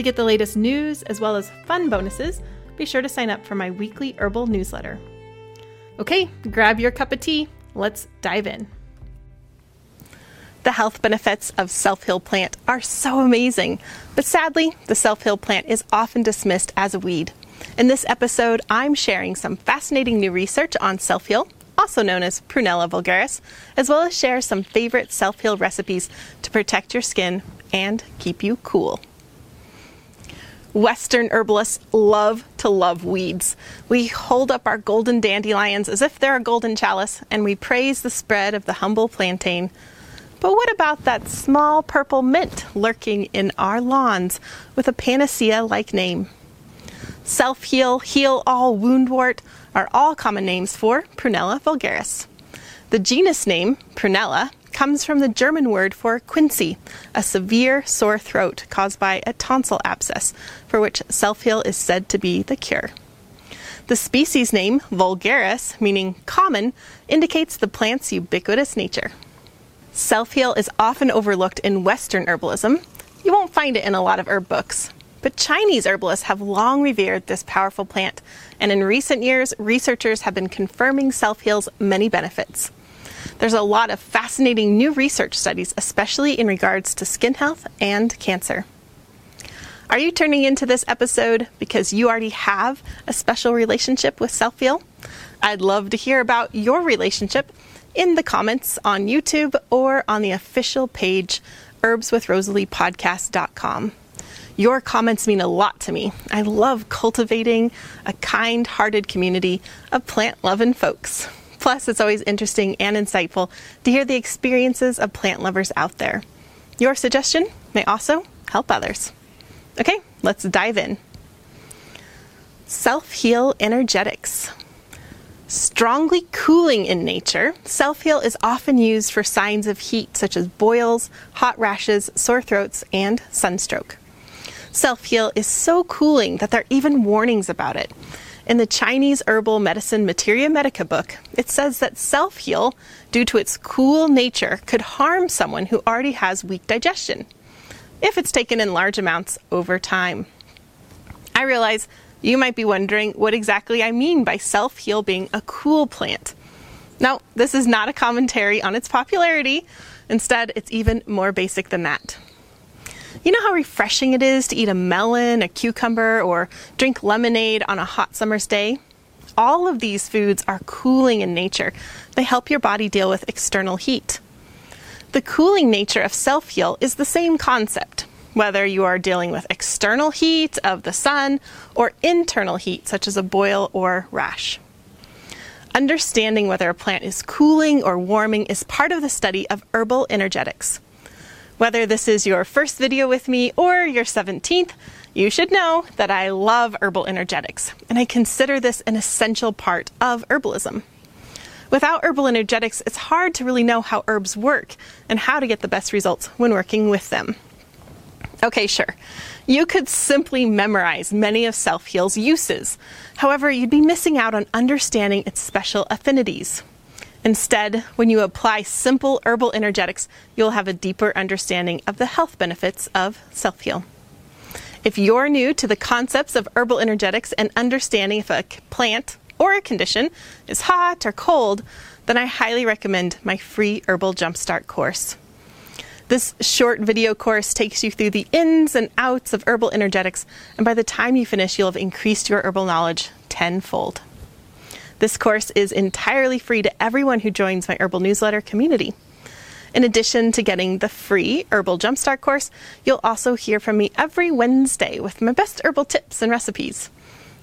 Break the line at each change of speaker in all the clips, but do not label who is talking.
To get the latest news as well as fun bonuses, be sure to sign up for my weekly herbal newsletter. Okay, grab your cup of tea. Let's dive in. The health benefits of self heal plant are so amazing, but sadly, the self heal plant is often dismissed as a weed. In this episode, I'm sharing some fascinating new research on self heal also known as Prunella vulgaris, as well as share some favorite self heal recipes to protect your skin and keep you cool. Western herbalists love to love weeds. We hold up our golden dandelions as if they're a golden chalice, and we praise the spread of the humble plantain. But what about that small purple mint lurking in our lawns with a panacea like name? Self heal, heal all, woundwort are all common names for Prunella vulgaris. The genus name, Prunella, comes from the German word for quinsy, a severe sore throat caused by a tonsil abscess, for which self heal is said to be the cure. The species name, vulgaris, meaning common, indicates the plant's ubiquitous nature. Self heal is often overlooked in Western herbalism. You won't find it in a lot of herb books. But Chinese herbalists have long revered this powerful plant, and in recent years, researchers have been confirming self heal's many benefits. There's a lot of fascinating new research studies, especially in regards to skin health and cancer. Are you turning into this episode because you already have a special relationship with self heal? I'd love to hear about your relationship in the comments on YouTube or on the official page herbswithrosaleepodcast.com. Your comments mean a lot to me. I love cultivating a kind hearted community of plant loving folks. Plus, it's always interesting and insightful to hear the experiences of plant lovers out there. Your suggestion may also help others. Okay, let's dive in. Self heal energetics. Strongly cooling in nature, self heal is often used for signs of heat such as boils, hot rashes, sore throats, and sunstroke. Self heal is so cooling that there are even warnings about it. In the Chinese herbal medicine Materia Medica book, it says that self heal, due to its cool nature, could harm someone who already has weak digestion if it's taken in large amounts over time. I realize you might be wondering what exactly I mean by self heal being a cool plant. Now, this is not a commentary on its popularity. Instead, it's even more basic than that. You know how refreshing it is to eat a melon, a cucumber, or drink lemonade on a hot summer's day? All of these foods are cooling in nature. They help your body deal with external heat. The cooling nature of self heal is the same concept, whether you are dealing with external heat of the sun or internal heat, such as a boil or rash. Understanding whether a plant is cooling or warming is part of the study of herbal energetics. Whether this is your first video with me or your 17th, you should know that I love herbal energetics, and I consider this an essential part of herbalism. Without herbal energetics, it's hard to really know how herbs work and how to get the best results when working with them. Okay, sure. You could simply memorize many of self heal's uses. However, you'd be missing out on understanding its special affinities. Instead, when you apply simple herbal energetics, you'll have a deeper understanding of the health benefits of self heal. If you're new to the concepts of herbal energetics and understanding if a plant or a condition is hot or cold, then I highly recommend my free Herbal Jumpstart course. This short video course takes you through the ins and outs of herbal energetics, and by the time you finish, you'll have increased your herbal knowledge tenfold. This course is entirely free to everyone who joins my herbal newsletter community. In addition to getting the free Herbal Jumpstart course, you'll also hear from me every Wednesday with my best herbal tips and recipes.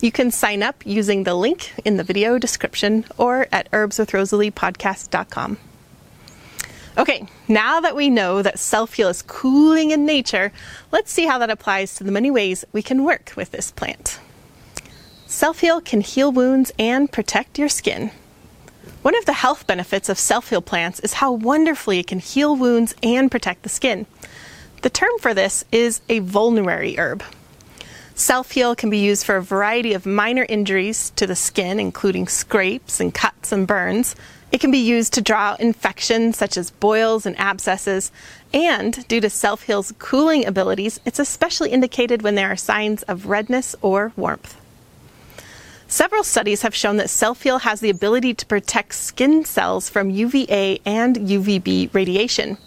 You can sign up using the link in the video description or at herbswithrosaleepodcast.com. Okay, now that we know that self heal is cooling in nature, let's see how that applies to the many ways we can work with this plant. Self heal can heal wounds and protect your skin. One of the health benefits of self heal plants is how wonderfully it can heal wounds and protect the skin. The term for this is a vulnerary herb. Self heal can be used for a variety of minor injuries to the skin, including scrapes and cuts and burns. It can be used to draw out infections such as boils and abscesses, and due to self heal's cooling abilities, it's especially indicated when there are signs of redness or warmth. Several studies have shown that self heal has the ability to protect skin cells from UVA and UVB radiation.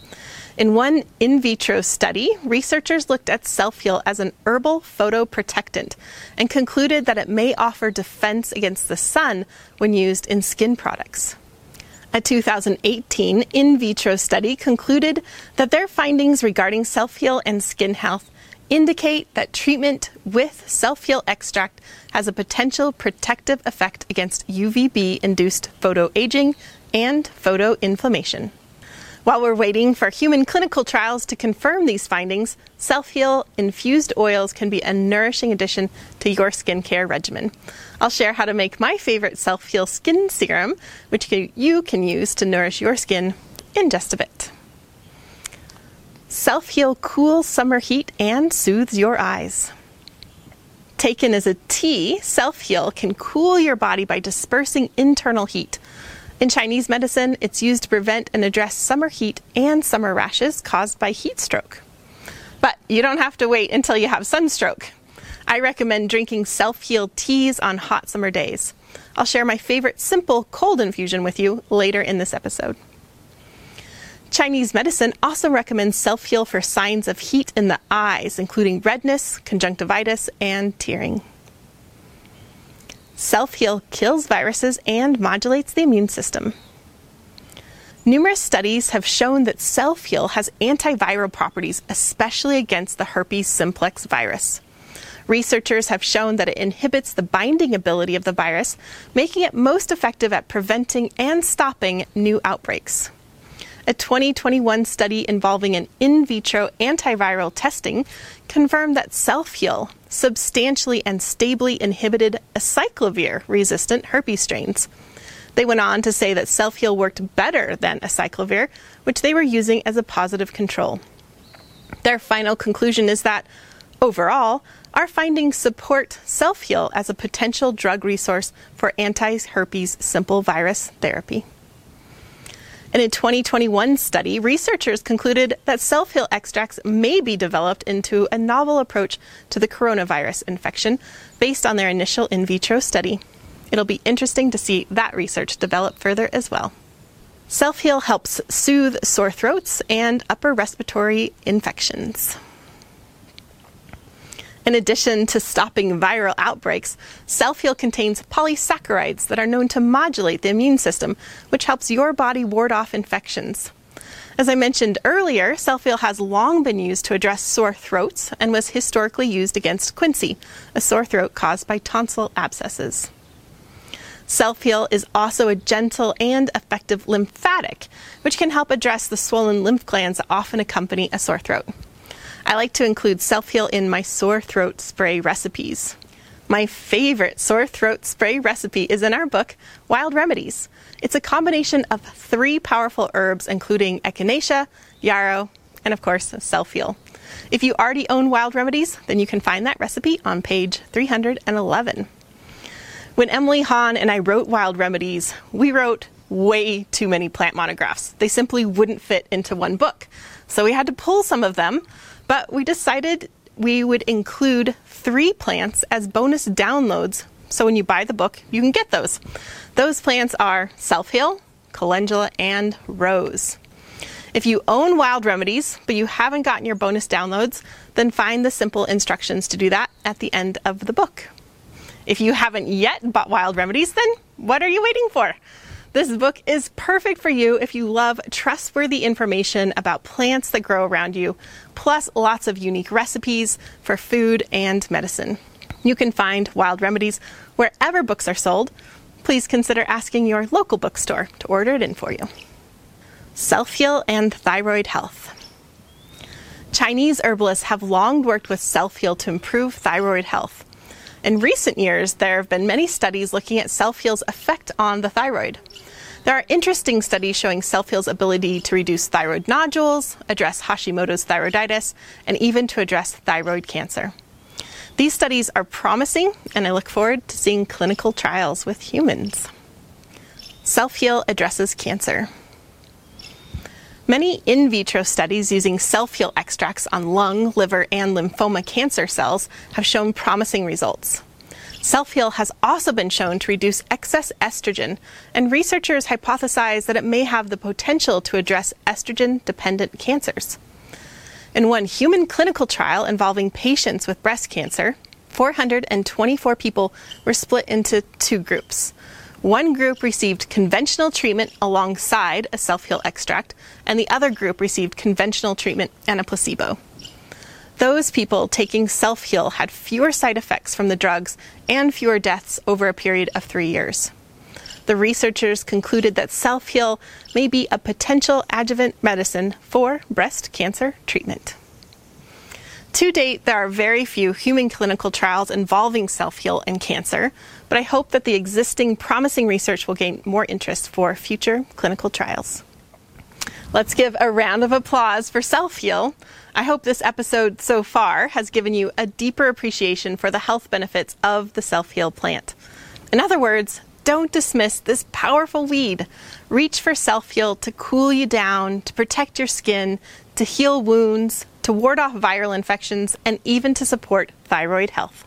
In one in vitro study, researchers looked at self heal as an herbal photoprotectant and concluded that it may offer defense against the sun when used in skin products. A 2018 in vitro study concluded that their findings regarding self heal and skin health indicate that treatment with self heal extract has a potential protective effect against UVB induced photoaging and photoinflammation. While we're waiting for human clinical trials to confirm these findings, Self Heal infused oils can be a nourishing addition to your skincare regimen. I'll share how to make my favorite Self Heal skin serum, which you can use to nourish your skin in just a bit. Self Heal cools summer heat and soothes your eyes. Taken as a tea, Self Heal can cool your body by dispersing internal heat. In Chinese medicine, it's used to prevent and address summer heat and summer rashes caused by heat stroke. But you don't have to wait until you have sunstroke. I recommend drinking self heal teas on hot summer days. I'll share my favorite simple cold infusion with you later in this episode. Chinese medicine also recommends self heal for signs of heat in the eyes, including redness, conjunctivitis, and tearing. Self heal kills viruses and modulates the immune system. Numerous studies have shown that self heal has antiviral properties, especially against the herpes simplex virus. Researchers have shown that it inhibits the binding ability of the virus, making it most effective at preventing and stopping new outbreaks. A 2021 study involving an in vitro antiviral testing confirmed that self heal substantially and stably inhibited acyclovir resistant herpes strains. They went on to say that self heal worked better than acyclovir, which they were using as a positive control. Their final conclusion is that, overall, our findings support self heal as a potential drug resource for anti herpes simple virus therapy. In a 2021 study, researchers concluded that self heal extracts may be developed into a novel approach to the coronavirus infection based on their initial in vitro study. It'll be interesting to see that research develop further as well. Self heal helps soothe sore throats and upper respiratory infections. In addition to stopping viral outbreaks, Self Heal contains polysaccharides that are known to modulate the immune system, which helps your body ward off infections. As I mentioned earlier, Self Heal has long been used to address sore throats and was historically used against quinsy, a sore throat caused by tonsil abscesses. Self Heal is also a gentle and effective lymphatic, which can help address the swollen lymph glands that often accompany a sore throat. I like to include self heal in my sore throat spray recipes. My favorite sore throat spray recipe is in our book, Wild Remedies. It's a combination of three powerful herbs, including echinacea, yarrow, and of course, self heal. If you already own Wild Remedies, then you can find that recipe on page 311. When Emily Han and I wrote Wild Remedies, we wrote way too many plant monographs. They simply wouldn't fit into one book. So we had to pull some of them but we decided we would include three plants as bonus downloads. So when you buy the book, you can get those. Those plants are self heal, calendula, and rose. If you own Wild Remedies, but you haven't gotten your bonus downloads, then find the simple instructions to do that at the end of the book. If you haven't yet bought Wild Remedies, then what are you waiting for? This book is perfect for you if you love trustworthy information about plants that grow around you, plus lots of unique recipes for food and medicine. You can find Wild Remedies wherever books are sold. Please consider asking your local bookstore to order it in for you. Self Heal and Thyroid Health. Chinese herbalists have long worked with Self Heal to improve thyroid health. In recent years, there have been many studies looking at Self Heal's effect on the thyroid. There are interesting studies showing Self Heal's ability to reduce thyroid nodules, address Hashimoto's thyroiditis, and even to address thyroid cancer. These studies are promising, and I look forward to seeing clinical trials with humans. Self Heal addresses cancer. Many in vitro studies using self heal extracts on lung, liver, and lymphoma cancer cells have shown promising results. Self heal has also been shown to reduce excess estrogen, and researchers hypothesize that it may have the potential to address estrogen dependent cancers. In one human clinical trial involving patients with breast cancer, 424 people were split into two groups. One group received conventional treatment alongside a self heal extract, and the other group received conventional treatment and a placebo. Those people taking self heal had fewer side effects from the drugs and fewer deaths over a period of three years. The researchers concluded that self heal may be a potential adjuvant medicine for breast cancer treatment. To date, there are very few human clinical trials involving self heal and cancer, but I hope that the existing promising research will gain more interest for future clinical trials. Let's give a round of applause for Self Heal. I hope this episode so far has given you a deeper appreciation for the health benefits of the Self Heal plant. In other words, don't dismiss this powerful weed. Reach for Self Heal to cool you down, to protect your skin, to heal wounds, to ward off viral infections, and even to support thyroid health.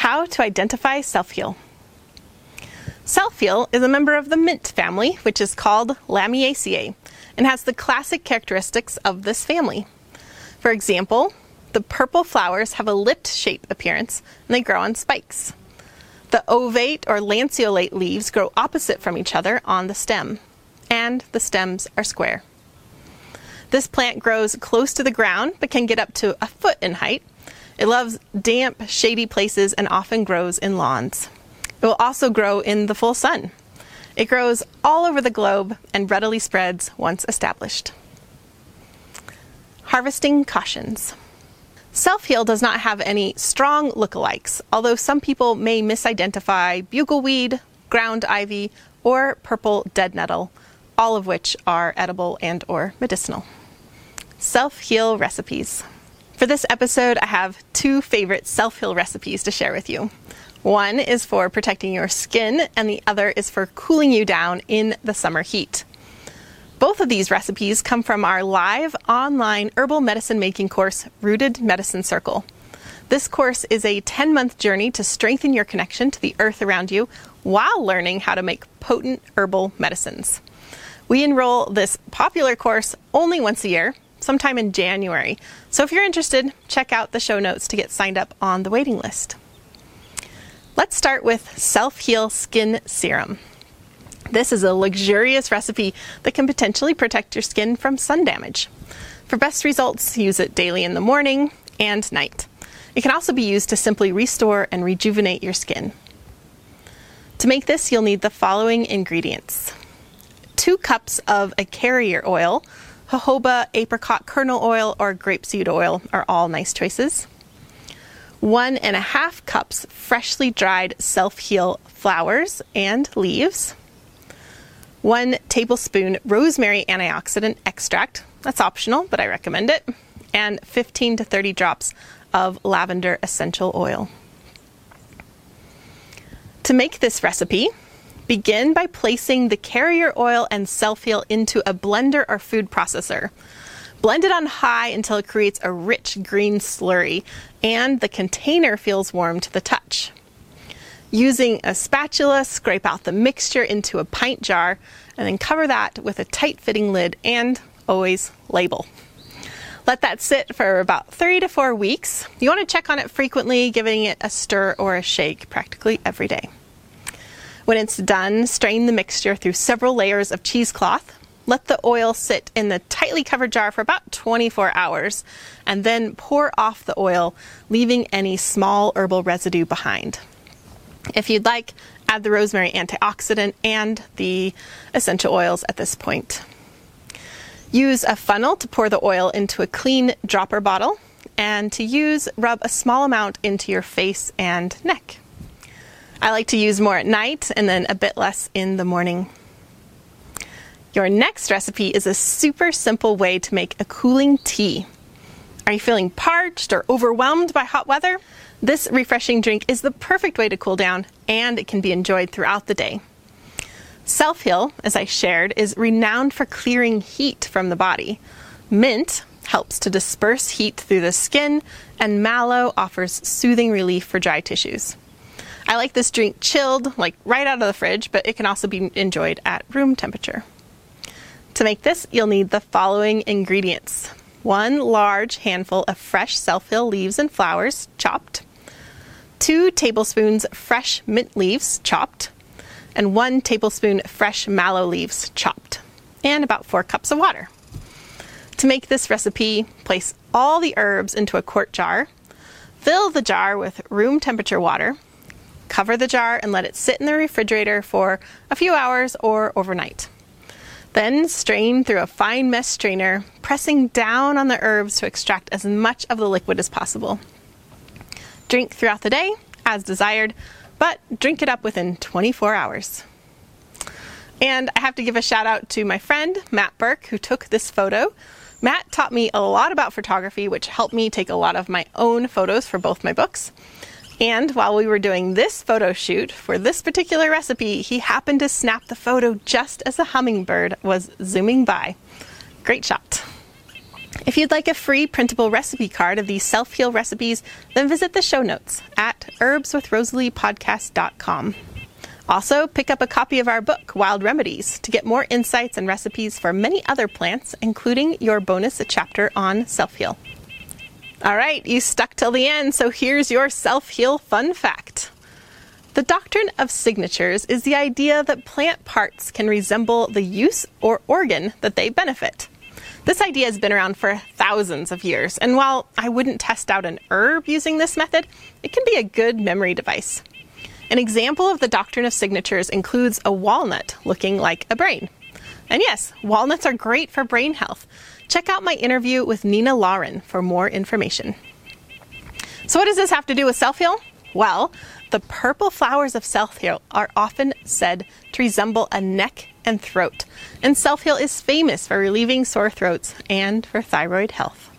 How to identify Self Heal. Self Heal is a member of the mint family, which is called Lamiaceae, and has the classic characteristics of this family. For example, the purple flowers have a lipped shape appearance and they grow on spikes. The ovate or lanceolate leaves grow opposite from each other on the stem, and the stems are square. This plant grows close to the ground but can get up to a foot in height. It loves damp, shady places and often grows in lawns. It will also grow in the full sun. It grows all over the globe and readily spreads once established. Harvesting cautions. Self Heal does not have any strong lookalikes, although some people may misidentify bugleweed, ground ivy, or purple dead nettle, all of which are edible and or medicinal. Self Heal recipes. For this episode, I have two favorite self heal recipes to share with you. One is for protecting your skin, and the other is for cooling you down in the summer heat. Both of these recipes come from our live online herbal medicine making course, Rooted Medicine Circle. This course is a 10 month journey to strengthen your connection to the earth around you while learning how to make potent herbal medicines. We enroll this popular course only once a year, sometime in January. So if you're interested, check out the show notes to get signed up on the waiting list. Let's start with Self Heal Skin Serum. This is a luxurious recipe that can potentially protect your skin from sun damage. For best results, use it daily in the morning and night. It can also be used to simply restore and rejuvenate your skin. To make this, you'll need the following ingredients two cups of a carrier oil, jojoba, apricot kernel oil, or grapeseed oil are all nice choices. One and a half cups freshly dried self heal flowers and leaves. One tablespoon rosemary antioxidant extract. That's optional, but I recommend it. And 15 to 30 drops of lavender essential oil. To make this recipe, Begin by placing the carrier oil and self heal into a blender or food processor. Blend it on high until it creates a rich green slurry and the container feels warm to the touch. Using a spatula, scrape out the mixture into a pint jar and then cover that with a tight fitting lid and always label. Let that sit for about three to four weeks. You want to check on it frequently, giving it a stir or a shake practically every day. When it's done, strain the mixture through several layers of cheesecloth. Let the oil sit in the tightly covered jar for about 24 hours, and then pour off the oil, leaving any small herbal residue behind. If you'd like, add the rosemary antioxidant and the essential oils at this point. Use a funnel to pour the oil into a clean dropper bottle, and to use, rub a small amount into your face and neck. I like to use more at night and then a bit less in the morning. Your next recipe is a super simple way to make a cooling tea. Are you feeling parched or overwhelmed by hot weather? This refreshing drink is the perfect way to cool down and it can be enjoyed throughout the day. Self Heal, as I shared, is renowned for clearing heat from the body. Mint helps to disperse heat through the skin, and mallow offers soothing relief for dry tissues. I like this drink chilled, like right out of the fridge, but it can also be enjoyed at room temperature. To make this, you'll need the following ingredients. One large handful of fresh self heal leaves and flowers, chopped, two tablespoons fresh mint leaves, chopped, and one tablespoon fresh mallow leaves, chopped, and about four cups of water. To make this recipe, place all the herbs into a quart jar, fill the jar with room temperature water, cover the jar and let it sit in the refrigerator for a few hours or overnight. Then strain through a fine mesh strainer, pressing down on the herbs to extract as much of the liquid as possible. Drink throughout the day as desired, but drink it up within 24 hours. And I have to give a shout out to my friend Matt Burke who took this photo Matt taught me a lot about photography, which helped me take a lot of my own photos for both my books. And while we were doing this photo shoot for this particular recipe, he happened to snap the photo just as a hummingbird was zooming by. Great shot. If you'd like a free printable recipe card of these self heal recipes, then visit the show notes at herbswithrosaleepodcast.com. Also, pick up a copy of our book, Wild Remedies, to get more insights and recipes for many other plants, including your bonus chapter on self heal. All right, you stuck till the end, so here's your self heal fun fact. The doctrine of signatures is the idea that plant parts can resemble the use or organ that they benefit. This idea has been around for thousands of years, and while I wouldn't test out an herb using this method, it can be a good memory device. An example of the doctrine of signatures includes a walnut looking like a brain. And yes, walnuts are great for brain health. Check out my interview with Nina Lauren for more information. So, what does this have to do with self heal? Well, the purple flowers of self heal are often said to resemble a neck and throat, and self heal is famous for relieving sore throats and for thyroid health.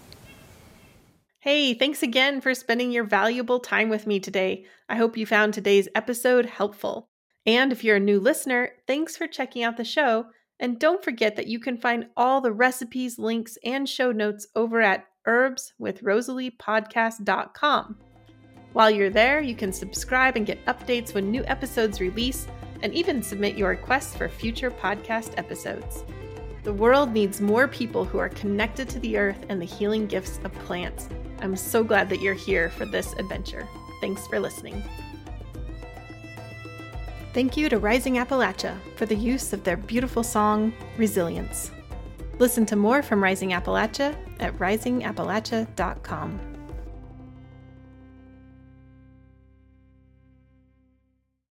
Hey, thanks again for spending your valuable time with me today. I hope you found today's episode helpful. And if you're a new listener, thanks for checking out the show. And don't forget that you can find all the recipes, links, and show notes over at herbswithrosaleepodcast.com. While you're there, you can subscribe and get updates when new episodes release and even submit your requests for future podcast episodes. The world needs more people who are connected to the earth and the healing gifts of plants. I'm so glad that you're here for this adventure. Thanks for listening. Thank you to Rising Appalachia for the use of their beautiful song, Resilience. Listen to more from Rising Appalachia at risingappalachia.com.